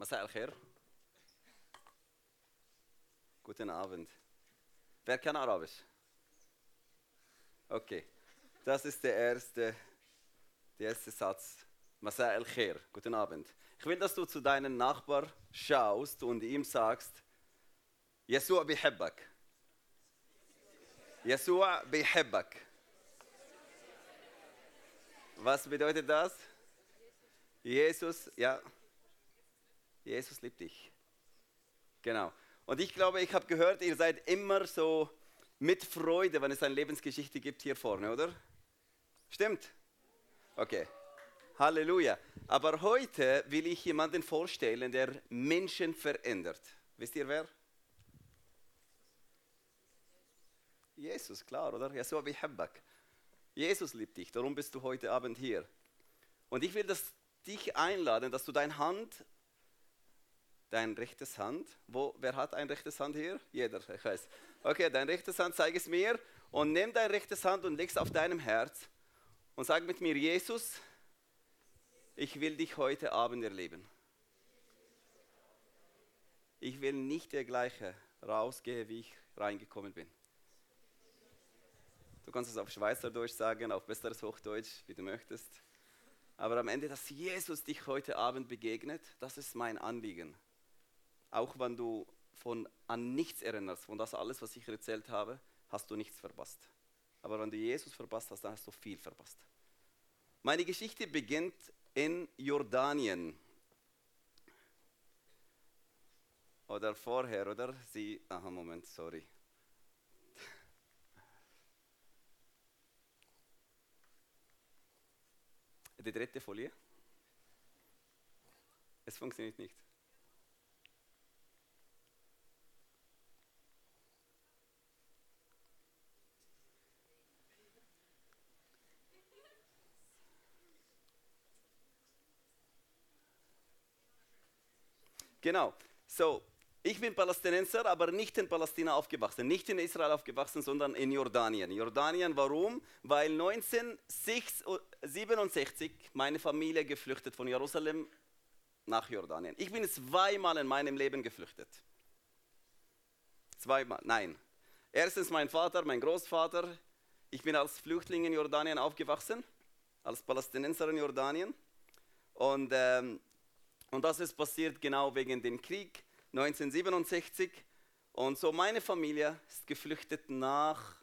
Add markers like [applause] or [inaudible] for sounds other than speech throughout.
مساء الخير Guten Abend. Wer kann Arabisch? Okay, das ist der erste, der erste Satz. Masa al khair. Guten Abend. Ich will, dass du zu deinem Nachbar schaust und ihm sagst, Yeshua bihibbak. Yeshua bihibbak. Was bedeutet das? Jesus, ja. Jesus liebt dich. Genau. Und ich glaube, ich habe gehört, ihr seid immer so mit Freude, wenn es eine Lebensgeschichte gibt hier vorne, oder? Stimmt? Okay. Halleluja. Aber heute will ich jemanden vorstellen, der Menschen verändert. Wisst ihr wer? Jesus, klar, oder? Yeshua bihabbak. Jesus liebt dich, darum bist du heute Abend hier. Und ich will das, dich einladen, dass du deine Hand, dein rechtes Hand, wo, wer hat ein rechtes Hand hier? Jeder, ich weiß. Okay, dein rechtes Hand, zeig es mir und nimm dein rechtes Hand und leg es auf deinem Herz und sag mit mir, Jesus, ich will dich heute Abend erleben. Ich will nicht der gleiche rausgehen, wie ich reingekommen bin. Du kannst es auf Schweizerdeutsch sagen, auf besseres Hochdeutsch, wie du möchtest. Aber am Ende, dass Jesus dich heute Abend begegnet, das ist mein Anliegen. Auch wenn du von, an nichts erinnerst, von das alles, was ich erzählt habe, hast du nichts verpasst. Aber wenn du Jesus verpasst hast, dann hast du viel verpasst. Meine Geschichte beginnt in Jordanien. Oder vorher, oder? Sie, aha, Moment, sorry. Die dritte Folie. Es funktioniert nicht. Genau. So, ich bin Palästinenser, aber nicht in Palästina aufgewachsen, nicht in Israel aufgewachsen, sondern in Jordanien. Jordanien, warum? Weil 1967 meine Familie geflüchtet von Jerusalem nach Jordanien. Ich bin zweimal in meinem Leben geflüchtet. Zweimal, nein. Erstens mein Vater, mein Großvater. Ich bin als Flüchtling in Jordanien aufgewachsen, als Palästinenser in Jordanien. Und, ähm, und das ist passiert genau wegen dem Krieg 1967. Und so meine Familie ist geflüchtet nach.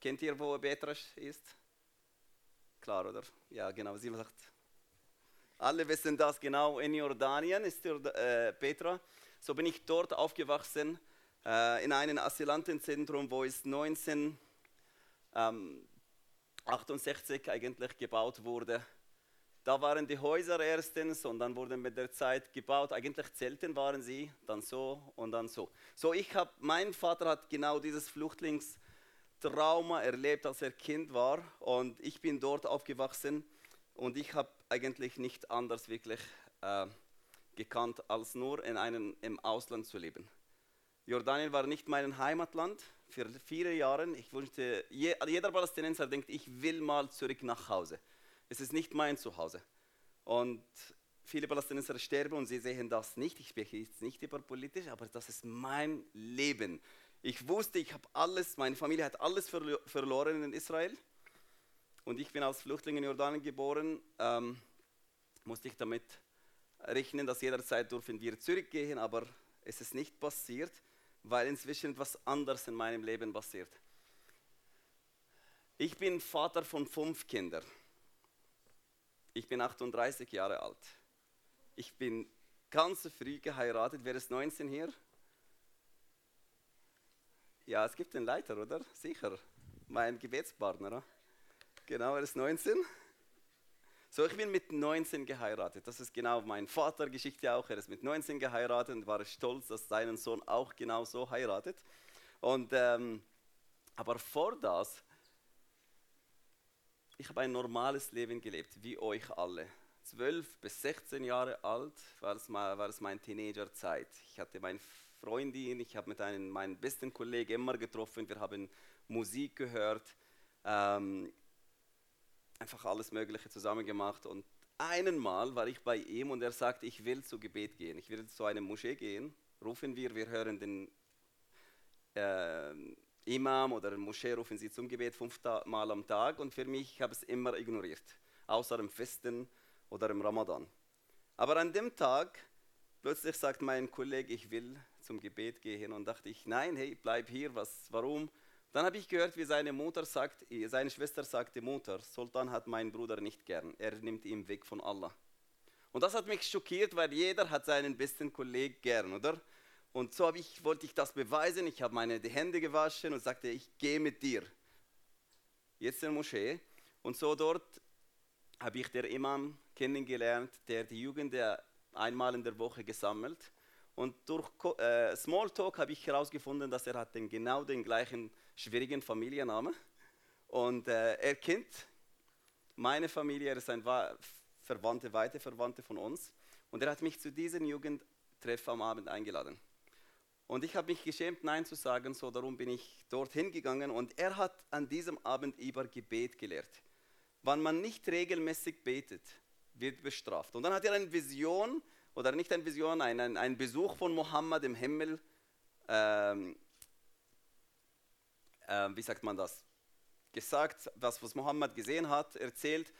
Kennt ihr, wo Betrasch ist? Klar, oder? Ja, genau, sie sagt. Alle wissen das genau. In Jordanien ist äh, Petra. So bin ich dort aufgewachsen, äh, in einem Asylantenzentrum, wo es 1968 ähm, eigentlich gebaut wurde. Da waren die Häuser erstens und dann wurden mit der Zeit gebaut. Eigentlich Zelten waren sie, dann so und dann so. So ich habe, mein Vater hat genau dieses Flüchtlingstrauma erlebt, als er Kind war und ich bin dort aufgewachsen und ich habe eigentlich nicht anders wirklich äh, gekannt, als nur in einem, im Ausland zu leben. Jordanien war nicht mein Heimatland für viele Jahre. Ich wünschte, jeder Palästinenser denkt, ich will mal zurück nach Hause. Es ist nicht mein Zuhause. Und viele Palästinenser sterben und sie sehen das nicht. Ich spreche jetzt nicht über politisch, aber das ist mein Leben. Ich wusste, ich habe alles, meine Familie hat alles verloren in Israel. Und ich bin als Flüchtling in Jordanien geboren. Ähm, musste ich damit rechnen, dass jederzeit dürfen wir zurückgehen, aber es ist nicht passiert, weil inzwischen etwas anderes in meinem Leben passiert. Ich bin Vater von fünf Kindern. Ich bin 38 Jahre alt. Ich bin ganz früh geheiratet. Wer ist 19 hier? Ja, es gibt einen Leiter, oder? Sicher. Mein Gebetspartner. Genau, er ist 19. So, ich bin mit 19 geheiratet. Das ist genau mein Vater Geschichte auch. Er ist mit 19 geheiratet und war stolz, dass seinen Sohn auch genau so heiratet. Und, ähm, aber vor das ich habe ein normales Leben gelebt, wie euch alle. 12 bis 16 Jahre alt war es, mal, war es meine Teenagerzeit. Ich hatte meine Freundin, ich habe mit einem, meinen besten Kollegen immer getroffen, wir haben Musik gehört, ähm, einfach alles Mögliche zusammen gemacht. Und einen Mal war ich bei ihm und er sagt, ich will zu Gebet gehen. Ich will zu einer Moschee gehen. Rufen wir, wir hören den äh, Imam oder Moschee rufen sie zum Gebet fünfmal am Tag und für mich habe ich es immer ignoriert, außer im Festen oder im Ramadan. Aber an dem Tag plötzlich sagt mein Kollege, ich will zum Gebet gehen und dachte ich, nein, hey, bleib hier, was, warum? Dann habe ich gehört, wie seine Mutter sagt, seine Schwester sagte, Mutter, Sultan hat meinen Bruder nicht gern, er nimmt ihn weg von Allah. Und das hat mich schockiert, weil jeder hat seinen besten Kollegen gern, oder? Und so ich, wollte ich das beweisen. Ich habe meine Hände gewaschen und sagte, ich gehe mit dir. Jetzt in der Moschee. Und so dort habe ich der Imam kennengelernt, der die Jugend einmal in der Woche gesammelt. Und durch äh, Smalltalk habe ich herausgefunden, dass er hat den, genau den gleichen schwierigen Familiennamen. Und äh, er kennt meine Familie, er ist ein Verwandte, weite Verwandte von uns. Und er hat mich zu diesem Jugendtreff am Abend eingeladen. Und ich habe mich geschämt, Nein zu sagen, so darum bin ich dorthin gegangen. Und er hat an diesem Abend über Gebet gelehrt. Wann man nicht regelmäßig betet, wird bestraft. Und dann hat er eine Vision, oder nicht eine Vision, einen, einen Besuch von Mohammed im Himmel, ähm, äh, wie sagt man das, gesagt, was, was Mohammed gesehen hat, erzählt,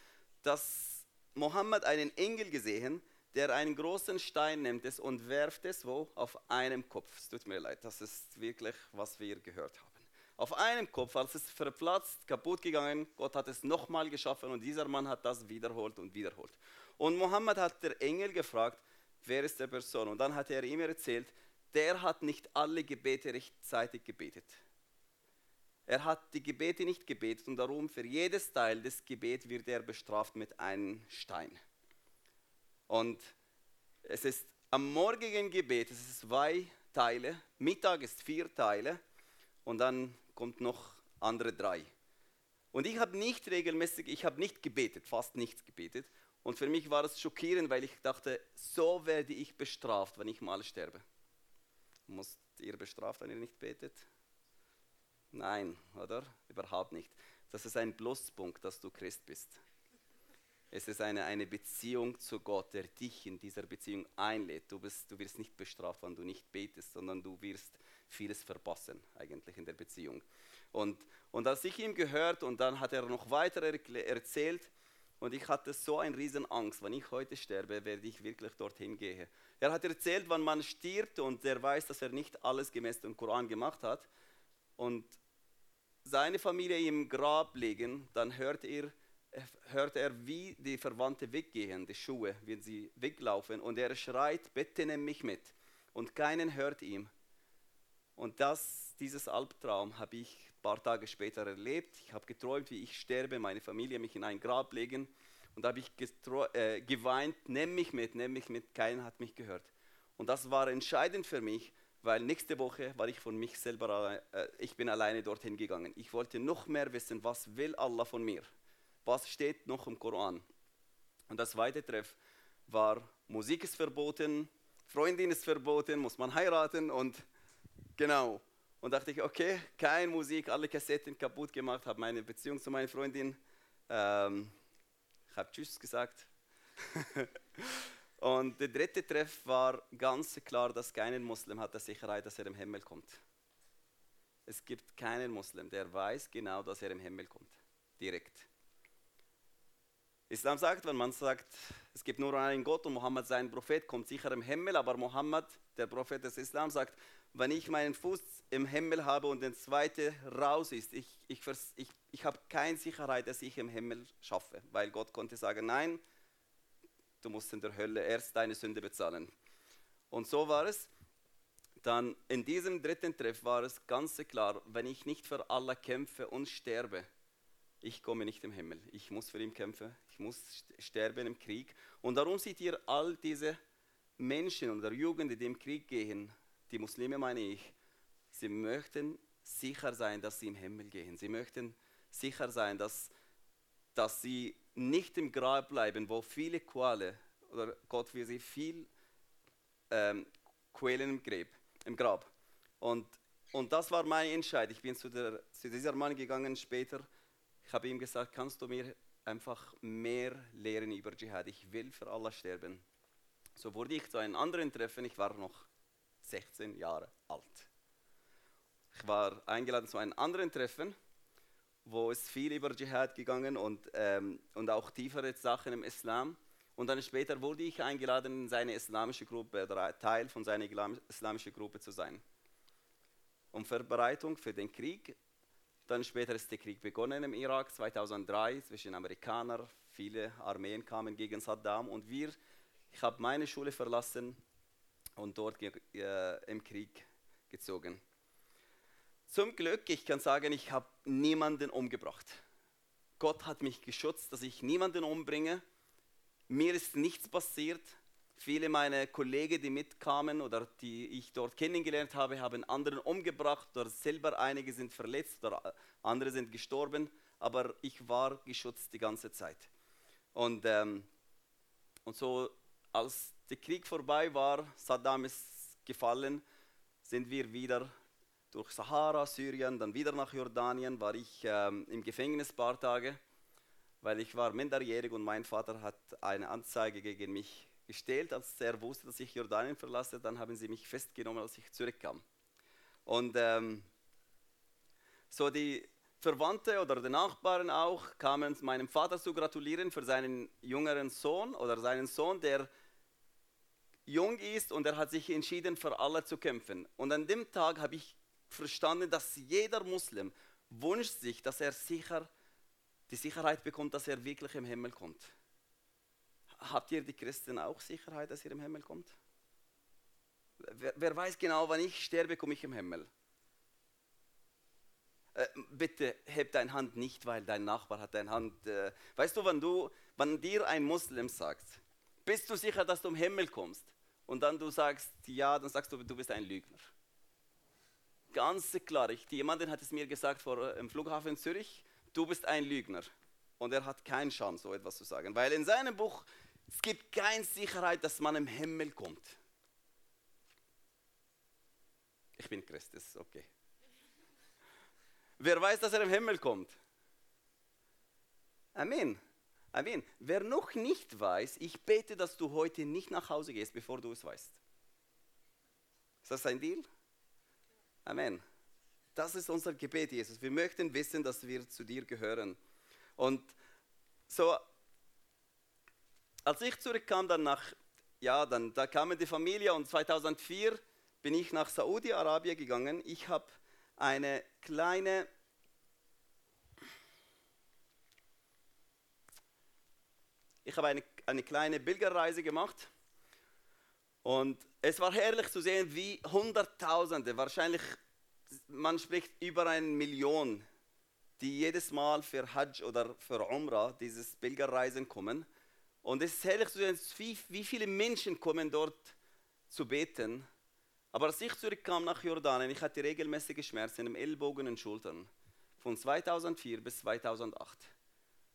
dass Mohammed einen Engel gesehen hat, der einen großen Stein nimmt es und werft es wo? Auf einem Kopf. Es tut mir leid, das ist wirklich, was wir gehört haben. Auf einem Kopf, als es verplatzt, kaputt gegangen, Gott hat es nochmal geschaffen und dieser Mann hat das wiederholt und wiederholt. Und Mohammed hat der Engel gefragt, wer ist der Person? Und dann hat er ihm erzählt, der hat nicht alle Gebete rechtzeitig gebetet. Er hat die Gebete nicht gebetet und darum für jedes Teil des Gebets wird er bestraft mit einem Stein. Und es ist am morgigen Gebet, es ist zwei Teile, Mittag ist vier Teile und dann kommt noch andere drei. Und ich habe nicht regelmäßig, ich habe nicht gebetet, fast nichts gebetet. Und für mich war es schockierend, weil ich dachte, so werde ich bestraft, wenn ich mal sterbe. Muss ihr bestraft, wenn ihr nicht betet? Nein, oder? Überhaupt nicht. Das ist ein Pluspunkt, dass du Christ bist. Es ist eine, eine Beziehung zu Gott, der dich in dieser Beziehung einlädt. Du, bist, du wirst nicht bestraft, wenn du nicht betest, sondern du wirst vieles verpassen, eigentlich in der Beziehung. Und, und als ich ihm gehört und dann hat er noch weiter erzählt, und ich hatte so eine riesen Angst, wenn ich heute sterbe, werde ich wirklich dorthin gehen. Er hat erzählt, wenn man stirbt und er weiß, dass er nicht alles gemäß dem Koran gemacht hat und seine Familie im Grab legen, dann hört er, hört er, wie die Verwandten weggehen, die Schuhe, wie sie weglaufen. Und er schreit, bitte nimm mich mit. Und keinen hört ihm. Und das, dieses Albtraum habe ich ein paar Tage später erlebt. Ich habe geträumt, wie ich sterbe, meine Familie mich in ein Grab legen. Und da habe ich äh, geweint, nimm mich mit, nimm mich mit. Keiner hat mich gehört. Und das war entscheidend für mich, weil nächste Woche war ich von mich selber, äh, ich bin alleine dorthin gegangen. Ich wollte noch mehr wissen, was will Allah von mir was steht noch im Koran. Und das zweite Treff war, Musik ist verboten, Freundin ist verboten, muss man heiraten und genau. Und dachte ich, okay, keine Musik, alle Kassetten kaputt gemacht, habe meine Beziehung zu meiner Freundin, ähm, habe Tschüss gesagt. [laughs] und der dritte Treff war ganz klar, dass kein Muslim hat die Sicherheit, dass er im Himmel kommt. Es gibt keinen Muslim, der weiß genau, dass er im Himmel kommt. Direkt. Islam sagt, wenn man sagt, es gibt nur einen Gott und Mohammed sein Prophet, kommt sicher im Himmel, aber Mohammed, der Prophet des Islam, sagt, wenn ich meinen Fuß im Himmel habe und der zweite raus ist, ich, ich, ich, ich habe keine Sicherheit, dass ich im Himmel schaffe, weil Gott konnte sagen, nein, du musst in der Hölle erst deine Sünde bezahlen. Und so war es. Dann in diesem dritten Treff war es ganz klar, wenn ich nicht für Allah kämpfe und sterbe, ich komme nicht im Himmel. Ich muss für ihn kämpfen. Ich muss sterben im Krieg. Und darum seht ihr all diese Menschen und der Jugend, die im Krieg gehen, die Muslime meine ich, sie möchten sicher sein, dass sie im Himmel gehen. Sie möchten sicher sein, dass, dass sie nicht im Grab bleiben, wo viele Qualen, oder Gott will sie viel ähm, quälen im Grab. Im Grab. Und, und das war mein Entscheid. Ich bin zu, der, zu dieser Mann gegangen später ich habe ihm gesagt, kannst du mir einfach mehr lehren über Dschihad. Ich will für Allah sterben. So wurde ich zu einem anderen Treffen, ich war noch 16 Jahre alt. Ich war eingeladen zu einem anderen Treffen, wo es viel über Dschihad gegangen und, ähm, und auch tiefere Sachen im Islam. Und dann später wurde ich eingeladen, in seine islamische Gruppe, Teil von seiner islamischen Gruppe zu sein. Um Vorbereitung für den Krieg. Dann später ist der Krieg begonnen im Irak, 2003, zwischen Amerikanern. Viele Armeen kamen gegen Saddam und wir, ich habe meine Schule verlassen und dort äh, im Krieg gezogen. Zum Glück, ich kann sagen, ich habe niemanden umgebracht. Gott hat mich geschützt, dass ich niemanden umbringe. Mir ist nichts passiert. Viele meiner Kollegen, die mitkamen oder die ich dort kennengelernt habe, haben anderen umgebracht oder selber einige sind verletzt oder andere sind gestorben. Aber ich war geschützt die ganze Zeit. Und, ähm, und so, als der Krieg vorbei war, Saddam ist gefallen, sind wir wieder durch Sahara, Syrien, dann wieder nach Jordanien, war ich ähm, im Gefängnis ein paar Tage, weil ich war minderjährig und mein Vater hat eine Anzeige gegen mich gestellt, als er wusste, dass ich Jordanien verlasse, dann haben sie mich festgenommen, als ich zurückkam. Und ähm, so die Verwandte oder die Nachbarn auch kamen meinem Vater zu gratulieren für seinen jüngeren Sohn oder seinen Sohn, der jung ist und er hat sich entschieden, für alle zu kämpfen. Und an dem Tag habe ich verstanden, dass jeder Muslim wünscht sich, dass er sicher die Sicherheit bekommt, dass er wirklich im Himmel kommt. Habt ihr die Christen auch Sicherheit, dass ihr im Himmel kommt? Wer, wer weiß genau, wann ich sterbe, komme ich im Himmel. Äh, bitte heb deine Hand nicht, weil dein Nachbar hat deine Hand. Äh, weißt du, wenn du, wenn dir ein Muslim sagt, bist du sicher, dass du im Himmel kommst? Und dann du sagst ja, dann sagst du, du bist ein Lügner ganz klar. Ich, jemand hat es mir gesagt vor äh, Flughafen Zürich, du bist ein Lügner. Und er hat keinen Chance, so etwas zu sagen. Weil in seinem Buch, es gibt keine Sicherheit, dass man im Himmel kommt. Ich bin Christ, das ist okay. Wer weiß, dass er im Himmel kommt? Amen. Amen. Wer noch nicht weiß, ich bete, dass du heute nicht nach Hause gehst, bevor du es weißt. Ist das ein Deal? Amen. Das ist unser Gebet, Jesus. Wir möchten wissen, dass wir zu dir gehören. Und so, als ich zurückkam, dann nach, ja, dann da kam die Familie und 2004 bin ich nach Saudi-Arabien gegangen. Ich habe eine kleine ich habe eine, eine kleine Pilgerreise gemacht und es war herrlich zu sehen, wie Hunderttausende, wahrscheinlich, man spricht über eine Million, die jedes Mal für Hajj oder für Umrah, dieses Pilgerreisen kommen. Und es ist herrlich zu sehen, wie, viele Menschen kommen dort zu beten. Aber als ich zurückkam nach Jordanien, ich hatte regelmäßige Schmerzen im Ellbogen und Schultern. Von 2004 bis 2008.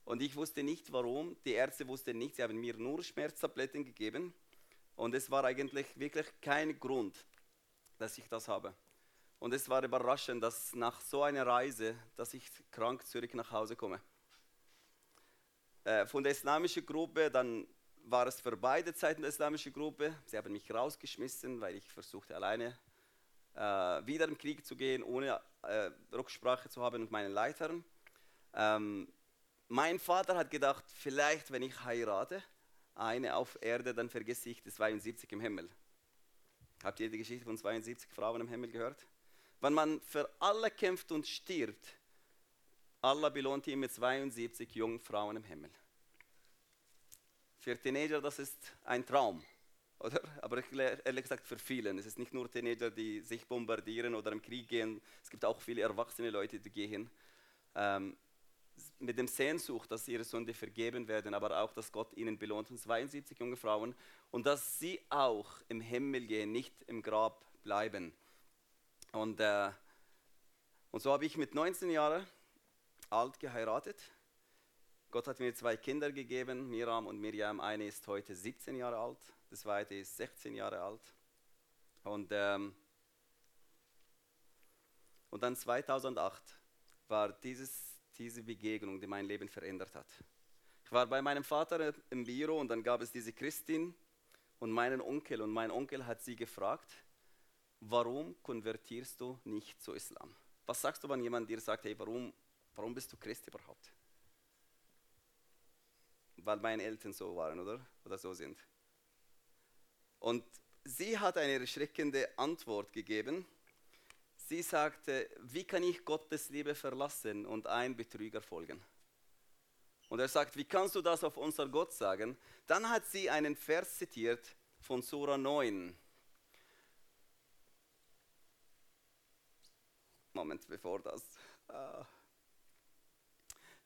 Und ich wusste nicht warum. Die Ärzte wussten nicht, sie haben mir nur Schmerztabletten gegeben. Und es war eigentlich wirklich kein Grund, dass ich das habe. Und es war überraschend, dass nach so einer Reise, dass ich krank zurück nach Hause komme. Äh, von der islamischen Gruppe, dann war es für beide Zeiten der islamischen Gruppe. Sie haben mich rausgeschmissen, weil ich versuchte alleine äh, wieder im Krieg zu gehen, ohne äh, Rücksprache zu haben mit meinen Leitern. Ähm, mein Vater hat gedacht, vielleicht wenn ich heirate, eine auf Erde, dann vergesse ich die 72 im Himmel. Habt ihr die Geschichte von 72 Frauen im Himmel gehört? Wenn man für alle kämpft und stirbt, Allah belohnt ihn mit 72 jungen Frauen im Himmel. Für Teenager, das ist ein Traum, oder? Aber ehrlich gesagt für viele. Es ist nicht nur Teenager, die sich bombardieren oder im Krieg gehen. Es gibt auch viele erwachsene Leute, die gehen. Ähm, mit dem Sehnsucht, dass ihre Sünde vergeben werden, aber auch, dass Gott ihnen belohnt. Und 72 junge Frauen. Und dass sie auch im Himmel gehen, nicht im Grab bleiben. Und, äh, und so habe ich mit 19 Jahren alt geheiratet. Gott hat mir zwei Kinder gegeben, Miram und Miriam. Eine ist heute 17 Jahre alt, das zweite ist 16 Jahre alt. Und, ähm, und dann 2008 war dieses diese Begegnung, die mein Leben verändert hat. Ich war bei meinem Vater im Büro und dann gab es diese Christin und meinen Onkel. Und mein Onkel hat sie gefragt, warum konvertierst du nicht zu Islam? Was sagst du, wenn jemand dir sagt, hey, warum, warum bist du Christ überhaupt? Weil meine Eltern so waren, oder? Oder so sind. Und sie hat eine erschreckende Antwort gegeben. Sie sagte, wie kann ich Gottes Liebe verlassen und ein Betrüger folgen? Und er sagt, wie kannst du das auf unser Gott sagen? Dann hat sie einen Vers zitiert von Sura 9. Moment, bevor das. Ah.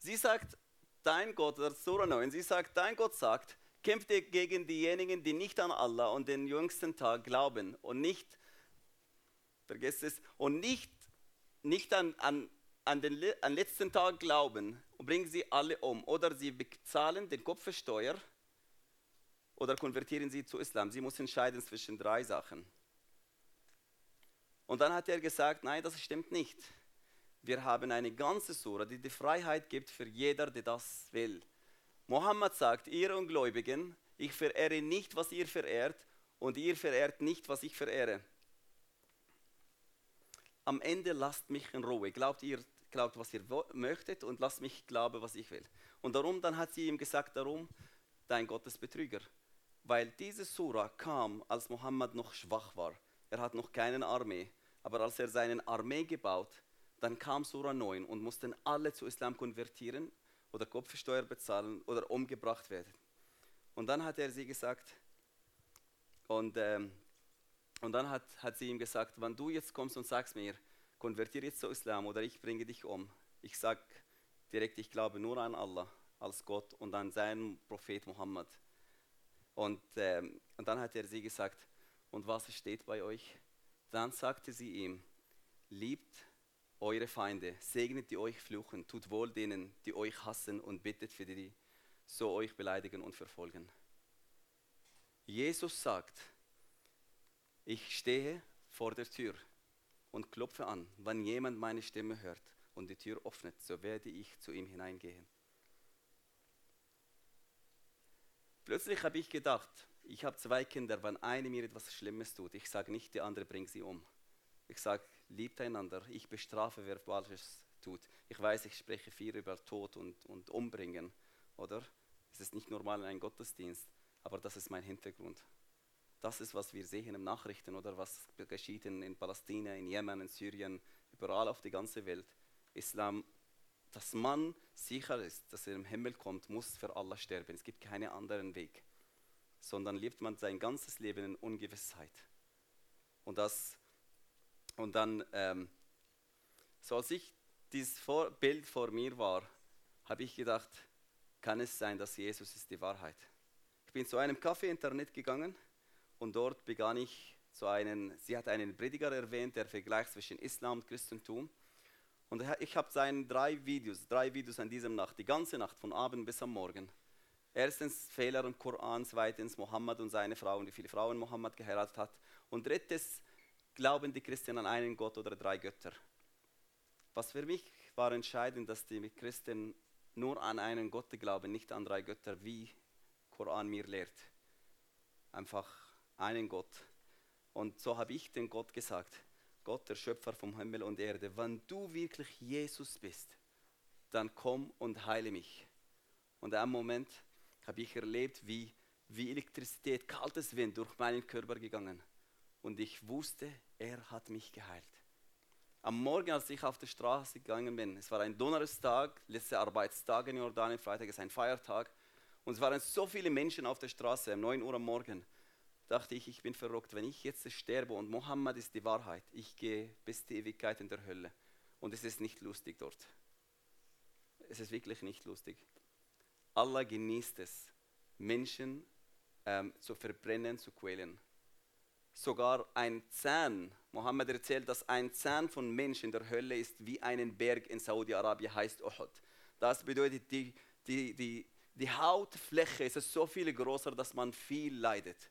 Sie sagt, dein Gott, das Sura 9, sie sagt, dein Gott sagt, kämpft gegen diejenigen, die nicht an Allah und den jüngsten Tag glauben und nicht, vergesst es, und nicht, nicht an, an, an den an letzten Tag glauben und bringen sie alle um. Oder sie bezahlen den Kopfsteuer oder konvertieren sie zu Islam. Sie muss entscheiden zwischen drei Sachen. Und dann hat er gesagt, nein, das stimmt nicht. Wir haben eine ganze Sura, die die Freiheit gibt für jeder, der das will. Mohammed sagt, ihr Ungläubigen, ich verehre nicht, was ihr verehrt, und ihr verehrt nicht, was ich verehre. Am Ende lasst mich in Ruhe. Glaubt ihr, glaubt, was ihr möchtet, und lasst mich glauben, was ich will. Und darum, dann hat sie ihm gesagt, darum, dein Gott ist Betrüger. Weil diese Sura kam, als Mohammed noch schwach war. Er hat noch keine Armee. Aber als er seine Armee gebaut, dann kam Sura 9 und mussten alle zu Islam konvertieren oder Kopfsteuer bezahlen oder umgebracht werden. Und dann hat er sie gesagt, und, ähm, und dann hat, hat sie ihm gesagt, wenn du jetzt kommst und sagst mir, konvertiere jetzt zu Islam oder ich bringe dich um. Ich sage direkt, ich glaube nur an Allah als Gott und an seinen Prophet Muhammad. Und, ähm, und dann hat er sie gesagt, und was steht bei euch? Dann sagte sie ihm, liebt eure Feinde, segnet die euch fluchen, tut wohl denen, die euch hassen und bittet für die, so euch beleidigen und verfolgen. Jesus sagt, ich stehe vor der Tür und klopfe an. Wenn jemand meine Stimme hört und die Tür öffnet, so werde ich zu ihm hineingehen. Plötzlich habe ich gedacht, ich habe zwei Kinder, wenn eine mir etwas Schlimmes tut, ich sage nicht, die andere bringt sie um. Ich sage, liebt einander, ich bestrafe, wer Falsches tut. Ich weiß, ich spreche viel über Tod und, und Umbringen, oder? Es ist nicht normal in einem Gottesdienst, aber das ist mein Hintergrund. Das ist, was wir sehen in Nachrichten oder was geschieht in, in Palästina, in Jemen, in Syrien, überall auf die ganze Welt. Islam, dass man sicher ist, dass er im Himmel kommt, muss für Allah sterben. Es gibt keinen anderen Weg sondern lebt man sein ganzes Leben in Ungewissheit. Und, das, und dann, ähm, so als ich dieses vor Bild vor mir war, habe ich gedacht, kann es sein, dass Jesus ist die Wahrheit. Ich bin zu einem Kaffee-Internet gegangen und dort begann ich zu einem, sie hat einen Prediger erwähnt, der Vergleich zwischen Islam und Christentum. Und ich habe seine drei Videos, drei Videos an diesem Nacht, die ganze Nacht, von Abend bis am Morgen, Erstens Fehler im Koran, zweitens Mohammed und seine Frau und wie viele Frauen Mohammed geheiratet hat. Und drittens glauben die Christen an einen Gott oder drei Götter. Was für mich war entscheidend, dass die Christen nur an einen Gott glauben, nicht an drei Götter, wie Koran mir lehrt. Einfach einen Gott. Und so habe ich den Gott gesagt, Gott, der Schöpfer vom Himmel und Erde, wenn du wirklich Jesus bist, dann komm und heile mich. Und am Moment habe ich erlebt, wie, wie Elektrizität, kaltes Wind durch meinen Körper gegangen. Und ich wusste, er hat mich geheilt. Am Morgen, als ich auf der Straße gegangen bin, es war ein Donnerstag, letzter Arbeitstag in Jordanien, Freitag ist ein Feiertag, und es waren so viele Menschen auf der Straße, um 9 Uhr am Morgen, dachte ich, ich bin verrückt, wenn ich jetzt sterbe und Mohammed ist die Wahrheit, ich gehe bis die Ewigkeit in der Hölle. Und es ist nicht lustig dort. Es ist wirklich nicht lustig. Allah genießt es, Menschen ähm, zu verbrennen, zu quälen. Sogar ein Zahn, Mohammed erzählt, dass ein Zahn von Menschen in der Hölle ist wie ein Berg in Saudi-Arabien, heißt Uhud. Das bedeutet, die, die, die, die Hautfläche ist so viel größer, dass man viel leidet.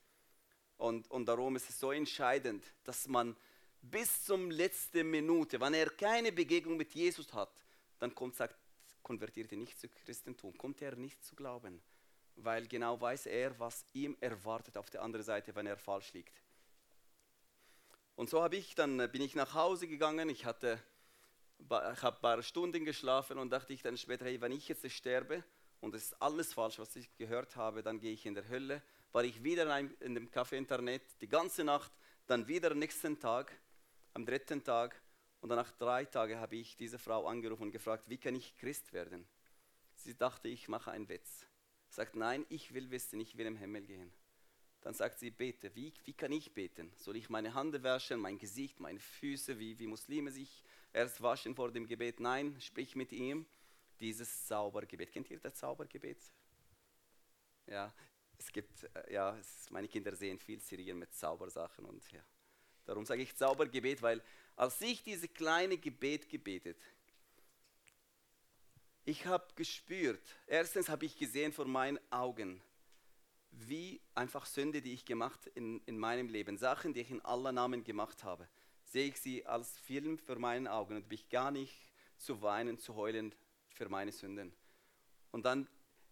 Und, und darum ist es so entscheidend, dass man bis zum letzten Minute, wenn er keine Begegnung mit Jesus hat, dann kommt, sagt, konvertiert er nicht zu Christentum, kommt er nicht zu glauben, weil genau weiß er, was ihm erwartet auf der anderen Seite, wenn er falsch liegt. Und so habe ich dann bin ich nach Hause gegangen. Ich hatte ich habe ein paar Stunden geschlafen und dachte ich dann später, hey, wenn ich jetzt sterbe und es ist alles falsch, was ich gehört habe, dann gehe ich in der Hölle. War ich wieder in, dem Café-Internet die ganze Nacht, dann wieder am nächsten Tag, am dritten Tag und dann nach drei Tagen habe ich diese Frau angerufen und gefragt, wie kann ich Christ werden? Sie dachte, ich mache einen Witz. Sagt, nein, ich will wissen, ich will im Himmel gehen. Dann sagt sie, bete. Wie, wie kann ich beten? Soll ich meine Hände waschen, mein Gesicht, meine Füße, wie, wie Muslime sich erst waschen vor dem Gebet? Nein, sprich mit ihm dieses Zaubergebet. Kennt ihr das Zaubergebet? Ja, es gibt, äh, ja, es, meine Kinder sehen viel Serien mit Zaubersachen und ja. Darum sage ich Zaubergebet, weil als ich dieses kleine Gebet gebetet, ich habe gespürt, erstens habe ich gesehen vor meinen Augen, wie einfach Sünde, die ich gemacht in, in meinem Leben, Sachen, die ich in aller Namen gemacht habe, sehe ich sie als Film vor meinen Augen und mich gar nicht zu weinen, zu heulen für meine Sünden. Und dann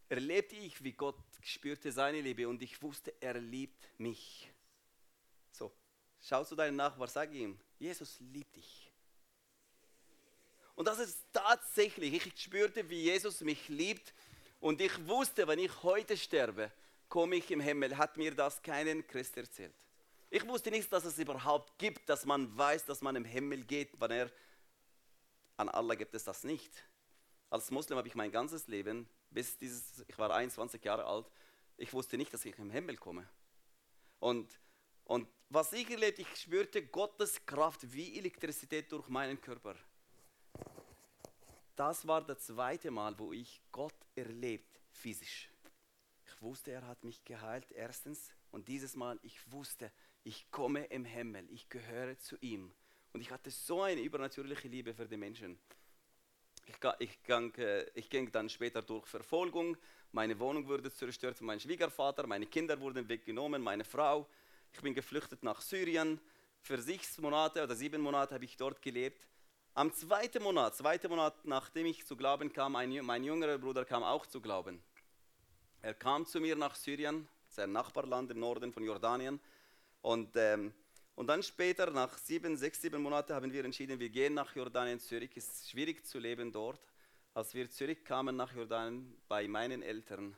erlebte ich, wie Gott spürte seine Liebe und ich wusste, er liebt mich. So, schau zu deinem Nachbar, sag ihm, Jesus liebt dich. Und das ist tatsächlich, ich spürte, wie Jesus mich liebt und ich wusste, wenn ich heute sterbe, komme ich im Himmel, hat mir das keinen Christ erzählt. Ich wusste nicht, dass es überhaupt gibt, dass man weiß, dass man im Himmel geht, wenn er an Allah gibt es das nicht. Als Muslim habe ich mein ganzes Leben, bis dieses, ich war 21 Jahre alt, ich wusste nicht, dass ich im Himmel komme. Und, und was ich erlebt, ich spürte Gottes Kraft wie Elektrizität durch meinen Körper. Das war das zweite Mal, wo ich Gott erlebt, physisch. Ich wusste, er hat mich geheilt, erstens. Und dieses Mal, ich wusste, ich komme im Himmel, ich gehöre zu ihm. Und ich hatte so eine übernatürliche Liebe für die Menschen. Ich, ich, gang, äh, ich ging dann später durch Verfolgung, meine Wohnung wurde zerstört von meinem Schwiegervater, meine Kinder wurden weggenommen, meine Frau. Ich bin geflüchtet nach Syrien. Für sechs Monate oder sieben Monate habe ich dort gelebt. Am zweiten Monat, zweiten Monat nachdem ich zu glauben kam, ein, mein jüngerer Bruder kam auch zu glauben. Er kam zu mir nach Syrien, sein Nachbarland im Norden von Jordanien. Und, ähm, und dann später, nach sieben, sechs, sieben Monaten, haben wir entschieden, wir gehen nach Jordanien zurück. Es ist schwierig zu leben dort. Als wir zurückkamen nach Jordanien bei meinen Eltern,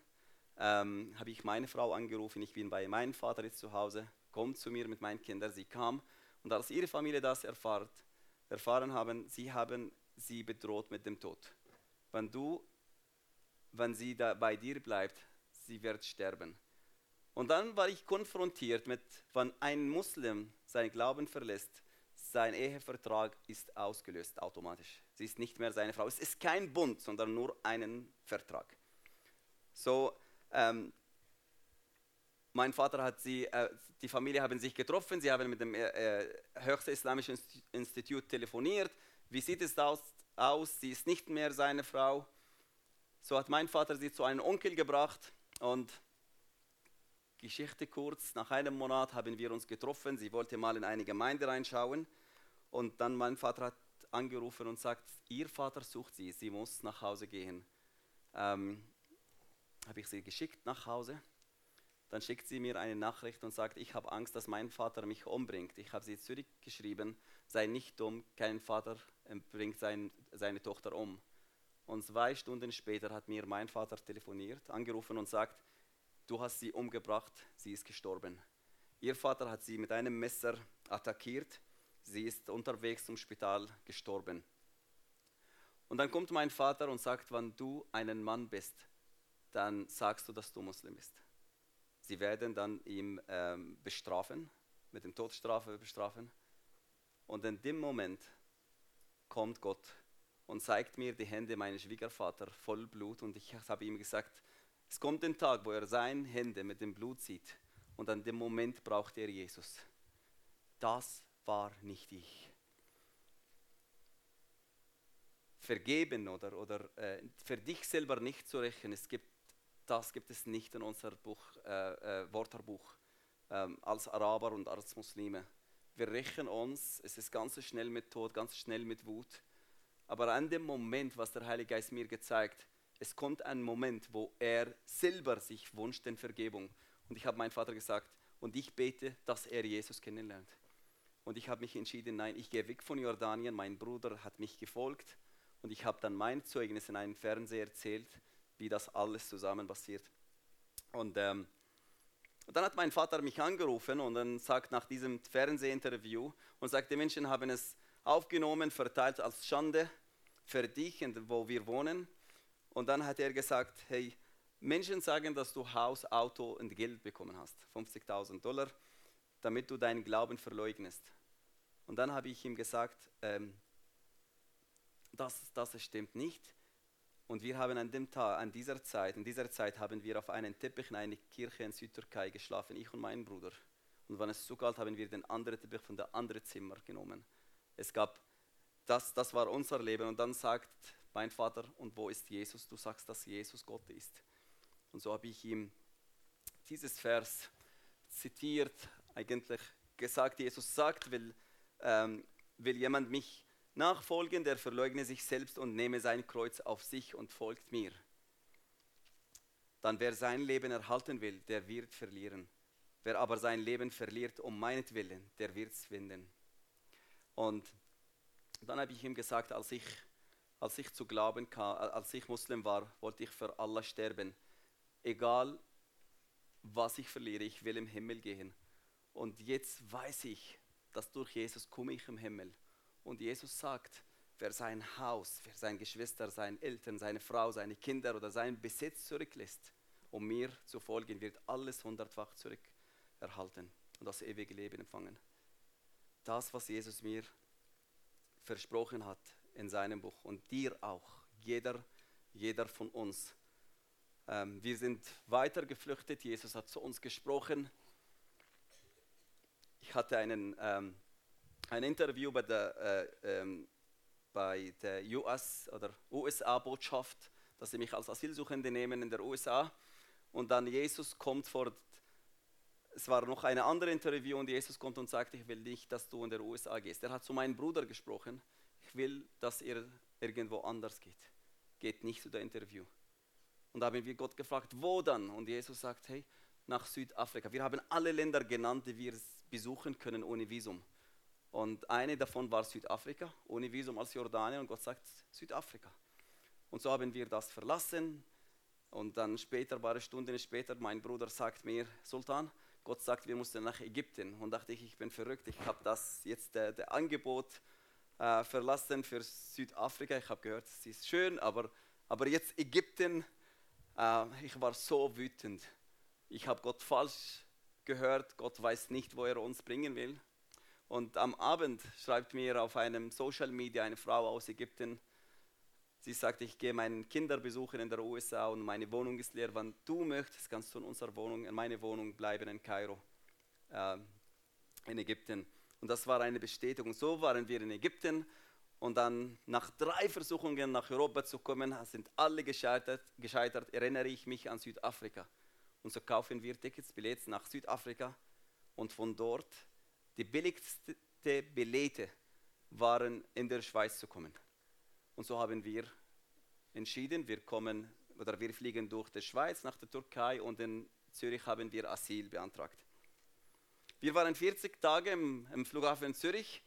ähm, habe ich meine Frau angerufen. Ich bin bei meinem Vater jetzt zu Hause. Kommt zu mir mit meinen Kindern. Sie kam. Und als ihre Familie das erfahrt, erfahren haben, sie haben sie bedroht mit dem Tod. Wenn du, wenn sie da bei dir bleibt, sie wird sterben. Und dann war ich konfrontiert mit, wenn ein Muslim seinen Glauben verlässt, sein Ehevertrag ist ausgelöst automatisch. Sie ist nicht mehr seine Frau. Es ist kein Bund, sondern nur einen Vertrag. So, ähm, mein Vater hat sie, äh, die Familie haben sich getroffen, sie haben mit dem äh, äh höchsten islamischen Institut telefoniert. Wie sieht es aus, aus? Sie ist nicht mehr seine Frau. So hat mein Vater sie zu einem Onkel gebracht und Geschichte kurz, nach einem Monat haben wir uns getroffen. Sie wollte mal in eine Gemeinde reinschauen. Und dann mein Vater hat angerufen und sagt, ihr Vater sucht sie, sie muss nach Hause gehen. Ähm, habe ich sie geschickt nach Hause. Dann schickt sie mir eine Nachricht und sagt, ich habe Angst, dass mein Vater mich umbringt. Ich habe sie zurückgeschrieben, sei nicht dumm, kein Vater bringt sein, seine Tochter um. Und zwei Stunden später hat mir mein Vater telefoniert, angerufen und sagt, du hast sie umgebracht, sie ist gestorben. Ihr Vater hat sie mit einem Messer attackiert, sie ist unterwegs zum Spital gestorben. Und dann kommt mein Vater und sagt, wenn du einen Mann bist, dann sagst du, dass du Muslim bist. Sie werden dann ihn ähm, bestrafen, mit dem Todesstrafe bestrafen. Und in dem Moment kommt Gott und zeigt mir die Hände meines Schwiegervaters voll Blut. Und ich habe ihm gesagt, es kommt ein Tag, wo er seine Hände mit dem Blut sieht und an dem Moment braucht er Jesus. Das war nicht ich. Vergeben oder, oder äh, für dich selber nicht zu rächen, es gibt, das gibt es nicht in unserem Buch, äh, äh, Wörterbuch ähm, als Araber und als Muslime. Wir rächen uns, es ist ganz schnell mit Tod, ganz schnell mit Wut. Aber an dem Moment, was der Heilige Geist mir gezeigt, es kommt ein Moment, wo er selber sich wünscht, den Vergebung. Und ich habe meinem Vater gesagt, und ich bete, dass er Jesus kennenlernt. Und ich habe mich entschieden, nein, ich gehe weg von Jordanien. Mein Bruder hat mich gefolgt und ich habe dann mein Zeugnis in einem Fernseher erzählt, wie das alles zusammen passiert. Und ähm, dann hat mein Vater mich angerufen und dann sagt nach diesem Fernsehinterview und sagt, die Menschen haben es aufgenommen, verteilt als Schande für dich, wo wir wohnen. Und dann hat er gesagt, hey, Menschen sagen, dass du Haus, Auto und Geld bekommen hast, 50.000 Dollar, damit du deinen Glauben verleugnest. Und dann habe ich ihm gesagt, ähm, das, das stimmt nicht. Und wir haben an dem Tag, an dieser Zeit, in dieser Zeit haben wir auf einem Teppich in einer Kirche in Südtürkei geschlafen, ich und mein Bruder. Und wenn es so kalt, haben wir den anderen Teppich von der anderen Zimmer genommen. Es gab, das, das war unser Leben. Und dann sagt mein Vater, und wo ist Jesus? Du sagst, dass Jesus Gott ist. Und so habe ich ihm dieses Vers zitiert, eigentlich gesagt, Jesus sagt, will, ähm, will jemand mich nachfolgen, der verleugne sich selbst und nehme sein Kreuz auf sich und folgt mir. Dann wer sein Leben erhalten will, der wird verlieren. Wer aber sein Leben verliert um meinetwillen, der wird es finden. Und dann habe ich ihm gesagt, als ich, als ich zu glauben kam, als ich Muslim war, wollte ich für Allah sterben egal was ich verliere, ich will im Himmel gehen. Und jetzt weiß ich, dass durch Jesus komme ich im Himmel. Und Jesus sagt, wer sein Haus, wer seine Geschwister, seine Eltern, seine Frau, seine Kinder oder seinen Besitz zurücklässt, um mir zu folgen, wird alles hundertfach zurück erhalten und das ewige Leben empfangen. Das, was Jesus mir versprochen hat in seinem Buch und dir auch, jeder, jeder von uns ähm, wir sind weiter geflüchtet. Jesus hat zu uns gesprochen. Ich hatte einen, ähm, ein Interview bei der, äh, ähm, bei der US oder USA-Botschaft, dass sie mich als Asylsuchende nehmen in der USA. Und dann Jesus kommt vor, es war noch ein anderes Interview und Jesus kommt und sagt, ich will nicht, dass du in der USA gehst. Er hat zu meinem Bruder gesprochen, ich will, dass ihr irgendwo anders geht. Geht nicht zu der Interview. Und da haben wir Gott gefragt, wo dann? Und Jesus sagt, hey, nach Südafrika. Wir haben alle Länder genannt, die wir besuchen können ohne Visum. Und eine davon war Südafrika, ohne Visum als Jordanien. Und Gott sagt Südafrika. Und so haben wir das verlassen. Und dann später, ein paar Stunden später, mein Bruder sagt mir, Sultan, Gott sagt, wir mussten nach Ägypten. Und dachte ich, ich bin verrückt. Ich habe das jetzt der, der Angebot äh, verlassen für Südafrika. Ich habe gehört, es ist schön, aber, aber jetzt Ägypten äh, ich war so wütend. Ich habe Gott falsch gehört. Gott weiß nicht, wo er uns bringen will. Und am Abend schreibt mir auf einem Social Media eine Frau aus Ägypten, sie sagt, ich gehe meinen Kinder besuchen in der USA und meine Wohnung ist leer. Wenn du möchtest, kannst du in unserer Wohnung, in meiner Wohnung bleiben in Kairo, äh, in Ägypten. Und das war eine Bestätigung. So waren wir in Ägypten und dann nach drei Versuchungen nach Europa zu kommen, sind alle gescheitert. gescheitert. Erinnere ich mich an Südafrika. Und so kaufen wir Tickets, Billets nach Südafrika. Und von dort, die billigsten Billete waren in der Schweiz zu kommen. Und so haben wir entschieden, wir kommen oder wir fliegen durch die Schweiz nach der Türkei und in Zürich haben wir Asyl beantragt. Wir waren 40 Tage im, im Flughafen Zürich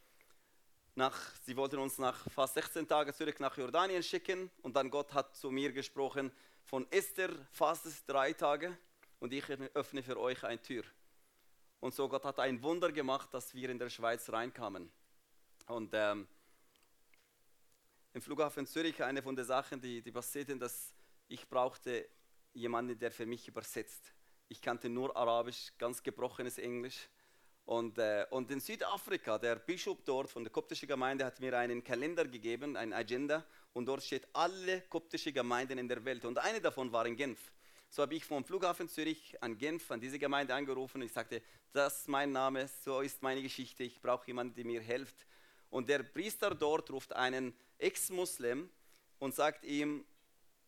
nach, sie wollten uns nach fast 16 Tagen zurück nach Jordanien schicken und dann Gott hat zu mir gesprochen, von Esther fast drei Tage und ich öffne für euch eine Tür. Und so Gott hat ein Wunder gemacht, dass wir in der Schweiz reinkamen. Und ähm, im Flughafen Zürich, eine von den Sachen, die, die passierten, dass ich brauchte jemanden, der für mich übersetzt. Ich kannte nur Arabisch, ganz gebrochenes Englisch. Und, äh, und in Südafrika, der Bischof dort von der koptischen Gemeinde hat mir einen Kalender gegeben, eine Agenda, und dort steht alle koptische Gemeinden in der Welt. Und eine davon war in Genf. So habe ich vom Flughafen Zürich an Genf, an diese Gemeinde angerufen. Ich sagte, das ist mein Name, so ist meine Geschichte, ich brauche jemanden, der mir hilft. Und der Priester dort ruft einen Ex-Muslim und sagt ihm,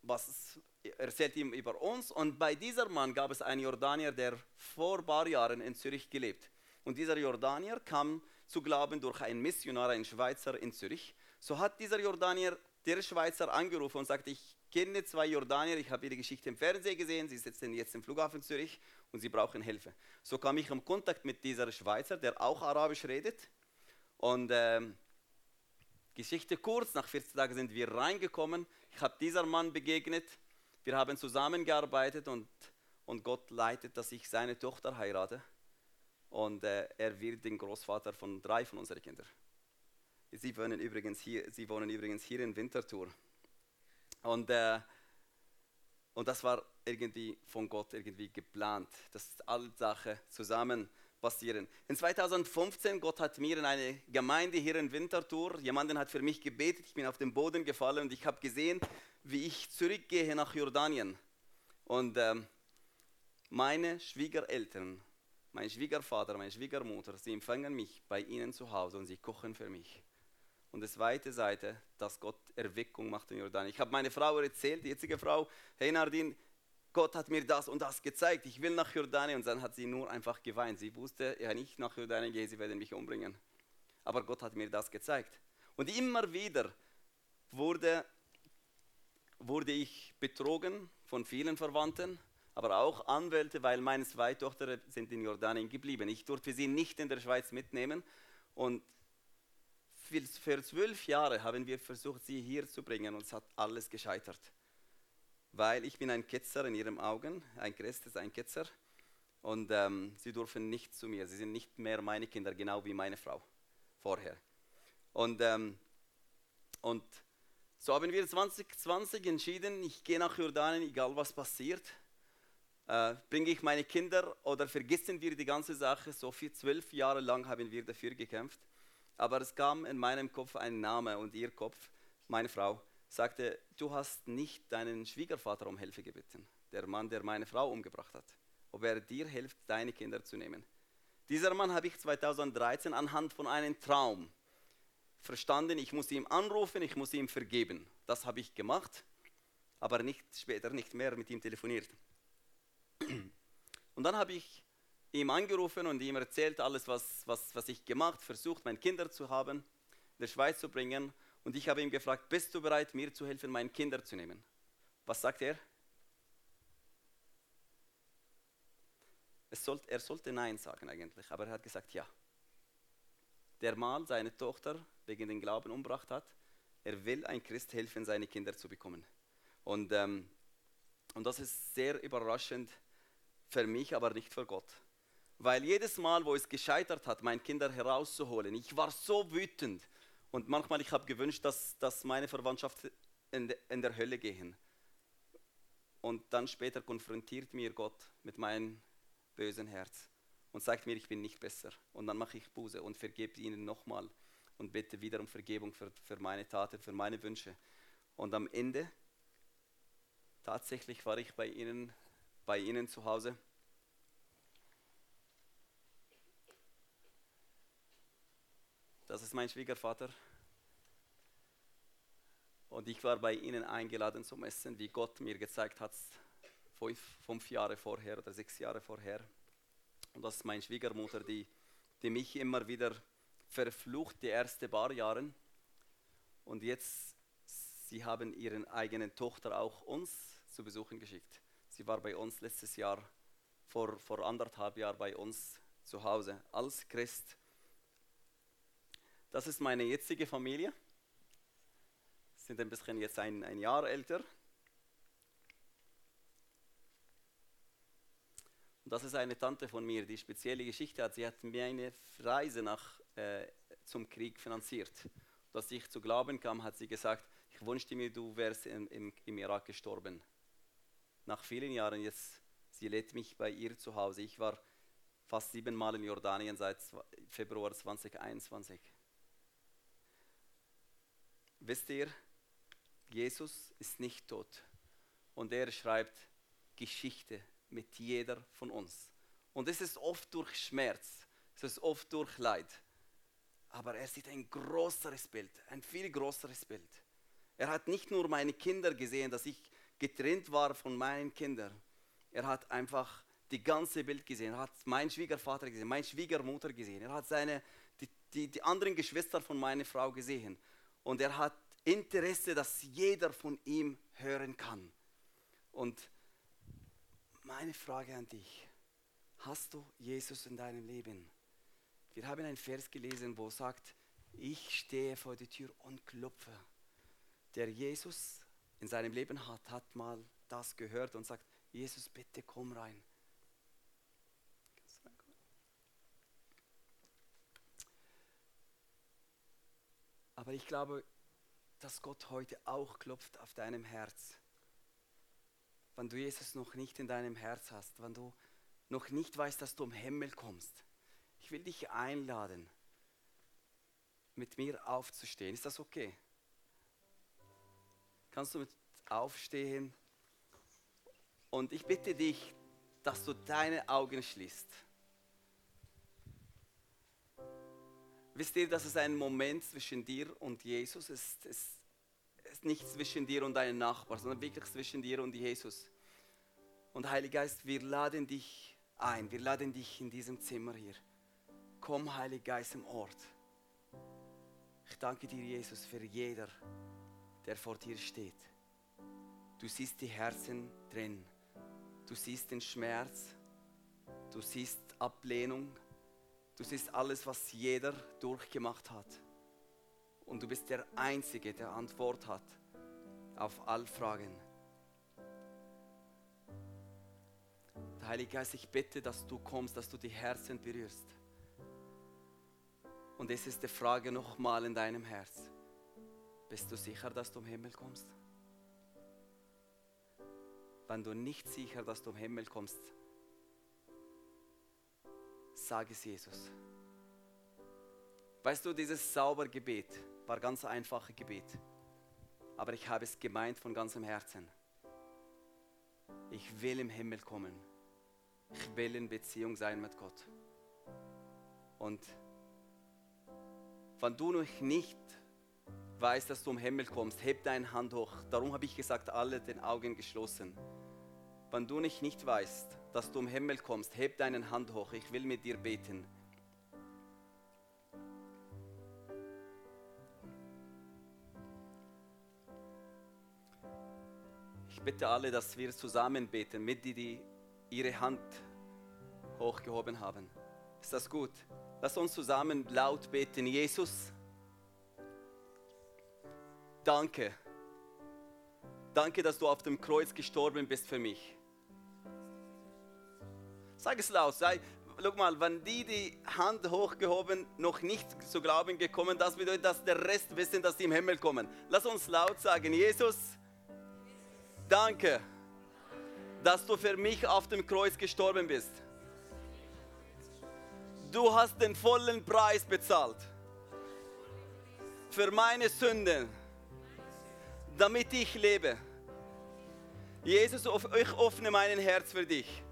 was erzählt ihm über uns. Und bei diesem Mann gab es einen Jordanier, der vor ein paar Jahren in Zürich gelebt und dieser Jordanier kam zu glauben durch einen Missionar, einen Schweizer in Zürich. So hat dieser Jordanier der Schweizer angerufen und sagte, ich kenne zwei Jordanier, ich habe ihre Geschichte im Fernsehen gesehen, sie sitzen jetzt im Flughafen Zürich und sie brauchen Hilfe. So kam ich in Kontakt mit dieser Schweizer, der auch Arabisch redet. Und ähm, Geschichte kurz, nach 14 Tagen sind wir reingekommen. Ich habe dieser Mann begegnet. Wir haben zusammengearbeitet und, und Gott leitet, dass ich seine Tochter heirate. Und äh, er wird den Großvater von drei von unseren Kindern. Sie wohnen übrigens hier, sie wohnen übrigens hier in Winterthur. Und, äh, und das war irgendwie von Gott irgendwie geplant, dass alle Sachen zusammen passieren. In 2015, Gott hat mir in eine Gemeinde hier in Winterthur, jemanden hat für mich gebetet, ich bin auf den Boden gefallen und ich habe gesehen, wie ich zurückgehe nach Jordanien. Und ähm, meine Schwiegereltern, mein Schwiegervater, meine Schwiegermutter, sie empfangen mich bei ihnen zu Hause und sie kochen für mich. Und die zweite Seite, dass Gott Erweckung macht in Jordanien. Ich habe meine Frau erzählt, die jetzige Frau, hey Nardin, Gott hat mir das und das gezeigt, ich will nach Jordanien. Und dann hat sie nur einfach geweint. Sie wusste, ja nicht nach Jordanien gehe, sie werden mich umbringen. Aber Gott hat mir das gezeigt. Und immer wieder wurde, wurde ich betrogen von vielen Verwandten, aber auch Anwälte, weil meine zwei Töchter sind in Jordanien geblieben. Ich durfte sie nicht in der Schweiz mitnehmen. Und für zwölf Jahre haben wir versucht, sie hier zu bringen und es hat alles gescheitert. Weil ich bin ein Ketzer in ihren Augen, ein Christ ist ein Ketzer und ähm, sie dürfen nicht zu mir, sie sind nicht mehr meine Kinder, genau wie meine Frau vorher. Und, ähm, und so haben wir 2020 entschieden, ich gehe nach Jordanien, egal was passiert. Äh, bringe ich meine Kinder oder vergessen wir die ganze Sache? So viel, zwölf Jahre lang haben wir dafür gekämpft. Aber es kam in meinem Kopf ein Name und ihr Kopf, meine Frau, sagte, du hast nicht deinen Schwiegervater um Hilfe gebeten, der Mann, der meine Frau umgebracht hat, ob er dir hilft, deine Kinder zu nehmen. Dieser Mann habe ich 2013 anhand von einem Traum verstanden, ich muss ihm anrufen, ich muss ihm vergeben. Das habe ich gemacht, aber nicht später nicht mehr mit ihm telefoniert. Und dann habe ich ihm angerufen und ihm erzählt alles, was, was, was ich gemacht, versucht, meine Kinder zu haben, in der Schweiz zu bringen. Und ich habe ihn gefragt, bist du bereit, mir zu helfen, meine Kinder zu nehmen? Was sagt er? Sollte, er sollte Nein sagen eigentlich, aber er hat gesagt Ja. Der Mann seine Tochter wegen den Glauben umgebracht hat, er will ein Christ helfen, seine Kinder zu bekommen. Und, ähm, und das ist sehr überraschend für mich, aber nicht für Gott. Weil jedes Mal, wo es gescheitert hat, meine Kinder herauszuholen, ich war so wütend. Und manchmal, ich habe gewünscht, dass, dass meine Verwandtschaft in, de, in der Hölle gehen. Und dann später konfrontiert mir Gott mit meinem bösen Herz und sagt mir, ich bin nicht besser. Und dann mache ich Buße und vergebe ihnen nochmal und bitte wieder um Vergebung für, für meine Taten, für meine Wünsche. Und am Ende, tatsächlich war ich bei ihnen, bei ihnen zu Hause Das ist mein Schwiegervater. Und ich war bei ihnen eingeladen zum Essen, wie Gott mir gezeigt hat, fünf, fünf Jahre vorher oder sechs Jahre vorher. Und das ist meine Schwiegermutter, die, die mich immer wieder verflucht, die ersten paar Jahre. Und jetzt, sie haben ihren eigenen Tochter auch uns zu besuchen geschickt. Sie war bei uns letztes Jahr, vor, vor anderthalb Jahren bei uns zu Hause als Christ. Das ist meine jetzige Familie. Sind ein bisschen jetzt ein, ein Jahr älter. Und das ist eine Tante von mir, die spezielle Geschichte hat. Sie hat mir eine Reise nach, äh, zum Krieg finanziert. Und als ich zu glauben kam, hat sie gesagt, ich wünschte mir, du wärst im, im, im Irak gestorben. Nach vielen Jahren jetzt, sie lädt mich bei ihr zu Hause. Ich war fast sieben Mal in Jordanien seit Februar 2021. Wisst ihr, Jesus ist nicht tot und er schreibt Geschichte mit jeder von uns. Und es ist oft durch Schmerz, es ist oft durch Leid. Aber er sieht ein größeres Bild, ein viel größeres Bild. Er hat nicht nur meine Kinder gesehen, dass ich getrennt war von meinen Kindern. Er hat einfach die ganze Bild gesehen. Er hat meinen Schwiegervater gesehen, meine Schwiegermutter gesehen. Er hat seine, die, die, die anderen Geschwister von meiner Frau gesehen. Und er hat Interesse, dass jeder von ihm hören kann. Und meine Frage an dich, hast du Jesus in deinem Leben? Wir haben einen Vers gelesen, wo sagt, ich stehe vor der Tür und klopfe. Der Jesus in seinem Leben hat, hat mal das gehört und sagt, Jesus, bitte komm rein. Aber ich glaube, dass Gott heute auch klopft auf deinem Herz. Wenn du Jesus noch nicht in deinem Herz hast, wenn du noch nicht weißt, dass du im Himmel kommst. Ich will dich einladen, mit mir aufzustehen. Ist das okay? Kannst du mit aufstehen? Und ich bitte dich, dass du deine Augen schließt. Wisst ihr, dass es ein Moment zwischen dir und Jesus ist? Es ist nicht zwischen dir und deinem Nachbar, sondern wirklich zwischen dir und Jesus. Und Heiliger Geist, wir laden dich ein, wir laden dich in diesem Zimmer hier. Komm, Heiliger Geist, im Ort. Ich danke dir, Jesus, für jeder, der vor dir steht. Du siehst die Herzen drin. Du siehst den Schmerz. Du siehst Ablehnung. Du siehst alles, was jeder durchgemacht hat. Und du bist der Einzige, der Antwort hat auf all Fragen. Der Heilige Geist, ich bitte, dass du kommst, dass du die Herzen berührst. Und es ist die Frage nochmal in deinem Herz. Bist du sicher, dass du im Himmel kommst? Wenn du nicht sicher, dass du im Himmel kommst, sag es Jesus. Weißt du, dieses Saubergebet war ganz einfaches Gebet, aber ich habe es gemeint von ganzem Herzen. Ich will im Himmel kommen. Ich will in Beziehung sein mit Gott. Und wenn du noch nicht weißt, dass du im Himmel kommst, heb deine Hand hoch. Darum habe ich gesagt, alle den Augen geschlossen. Wenn du nicht, nicht weißt, dass du im Himmel kommst, heb deine Hand hoch. Ich will mit dir beten. Ich bitte alle, dass wir zusammen beten, mit die, die ihre Hand hochgehoben haben. Ist das gut? Lass uns zusammen laut beten. Jesus, danke. Danke, dass du auf dem Kreuz gestorben bist für mich. Sag es laut. Sei, guck mal, wenn die die Hand hochgehoben, noch nicht zu Glauben gekommen, das bedeutet, dass der Rest wissen, dass sie im Himmel kommen. Lass uns laut sagen, Jesus, danke, dass du für mich auf dem Kreuz gestorben bist du hast den vollen Preis bezahlt für meine Sünden, damit ich lebe. Jesus, ich öffne mein Herz für dich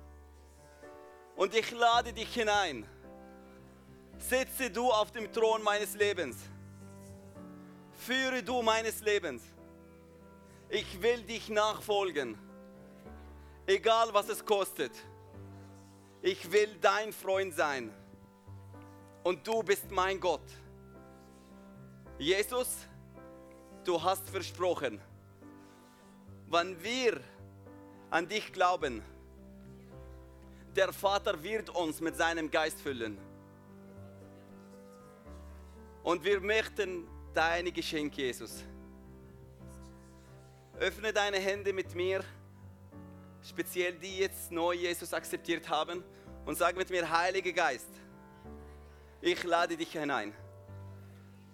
und ich lade dich hinein. Sitze du auf dem Thron meines Lebens. Führe du meines Lebens. Ich will dich nachfolgen, egal was es kostet. Ich will dein Freund sein und du bist mein Gott. Jesus, du hast versprochen, wenn wir an dich glauben, der Vater wird uns mit seinem Geist füllen. Und wir möchten deine Geschenke, Jesus. Öffne deine Hände mit mir, speziell die jetzt neu Jesus akzeptiert haben, und sag mit mir, Heiliger Geist, ich lade dich hinein.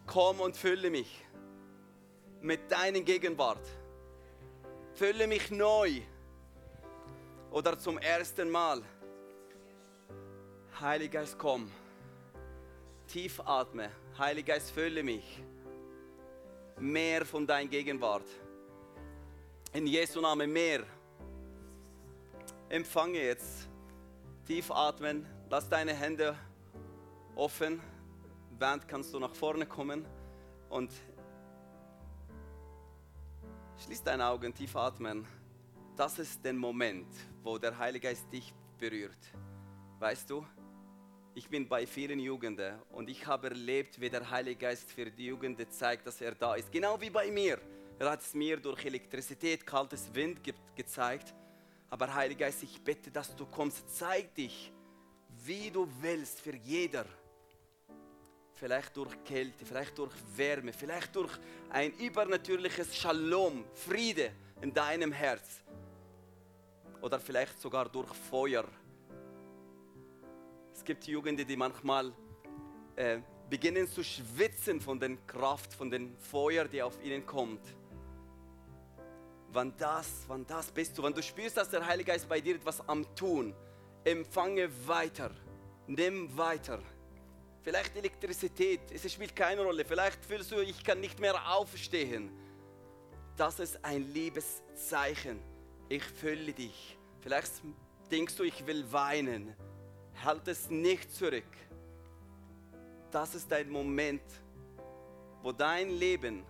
Komm und fülle mich mit deiner Gegenwart. Fülle mich neu oder zum ersten Mal. Heiliger Geist, komm. Tief atme. Heiliger Geist, fülle mich. Mehr von deiner Gegenwart. In Jesu Namen mehr. Empfange jetzt. Tief atmen. Lass deine Hände offen. Band, kannst du nach vorne kommen und schließ deine Augen, tief atmen. Das ist der Moment, wo der Heilige Geist dich berührt. Weißt du, Ich bin bei vielen Jugenden und ich habe erlebt, wie der Heilige Geist für die Jugend zeigt, dass er da ist. Genau wie bei mir. Er hat es mir durch Elektrizität, kaltes Wind ge gezeigt. Aber Heiliger Geist, ich bitte, dass du kommst. Zeig dich, wie du willst für jeder. Vielleicht durch Kälte, vielleicht durch Wärme, vielleicht durch ein übernatürliches Shalom, Friede in deinem Herz. Oder vielleicht sogar durch Feuer es gibt Jugende, die manchmal äh, beginnen zu schwitzen von der Kraft, von dem Feuer, die auf ihnen kommt. Wann das, wann das bist du, wenn du spürst, dass der Heilige Geist bei dir etwas am tun, empfange weiter, nimm weiter. Vielleicht Elektrizität, es spielt keine Rolle. Vielleicht fühlst du, ich kann nicht mehr aufstehen. Das ist ein Liebeszeichen. Ich fülle dich. Vielleicht denkst du, ich will weinen. Halt es nicht zurück. Das ist dein Moment, wo dein Leben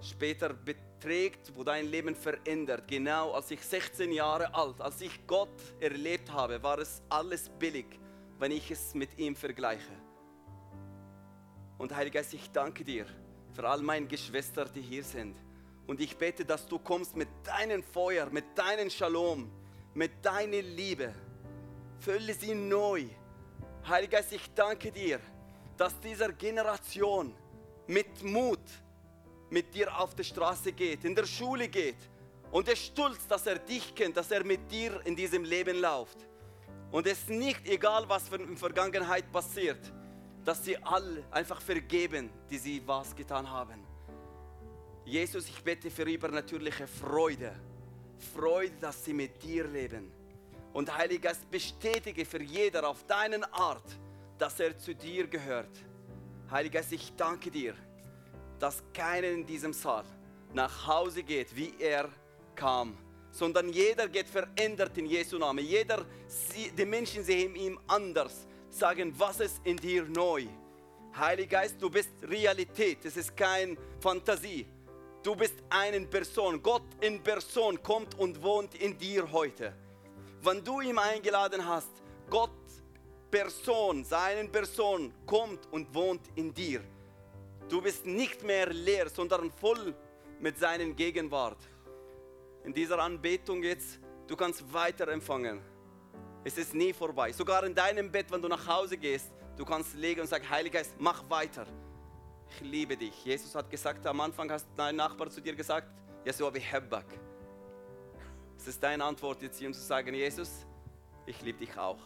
später beträgt, wo dein Leben verändert. Genau als ich 16 Jahre alt, als ich Gott erlebt habe, war es alles billig, wenn ich es mit ihm vergleiche. Und Heiliger Geist, ich danke dir für all meine Geschwister, die hier sind. Und ich bete, dass du kommst mit deinem Feuer, mit deinem Shalom, mit deiner Liebe Fülle sie neu. Heiliger Geist, ich danke dir, dass dieser Generation mit Mut mit dir auf der Straße geht, in der Schule geht und er stolz, dass er dich kennt, dass er mit dir in diesem Leben läuft. Und es ist nicht egal, was in der Vergangenheit passiert, dass sie alle einfach vergeben, die sie was getan haben. Jesus, ich bete für übernatürliche Freude. Freude, dass sie mit dir leben. Und Heiliger Geist, bestätige für jeder auf deinen Art, dass er zu dir gehört. Heiliger Geist, ich danke dir, dass keiner in diesem Saal nach Hause geht, wie er kam, sondern jeder geht verändert in Jesu Namen. Jeder, die Menschen sehen ihn anders, sagen, was ist in dir neu? Heiliger Geist, du bist Realität, es ist keine Fantasie. Du bist eine Person. Gott in Person kommt und wohnt in dir heute wenn du ihn eingeladen hast, Gott Person, seinen Person kommt und wohnt in dir. Du bist nicht mehr leer, sondern voll mit seinen Gegenwart. In dieser Anbetung jetzt, du kannst weiter empfangen. Es ist nie vorbei. Sogar in deinem Bett, wenn du nach Hause gehst, du kannst legen und sagen, Heiliger Geist, mach weiter. Ich liebe dich. Jesus hat gesagt, am Anfang hast dein Nachbar zu dir gesagt, Yeshua Hebbak. Es ist deine Antwort jetzt hier, um zu sagen, Jesus, ich liebe dich auch.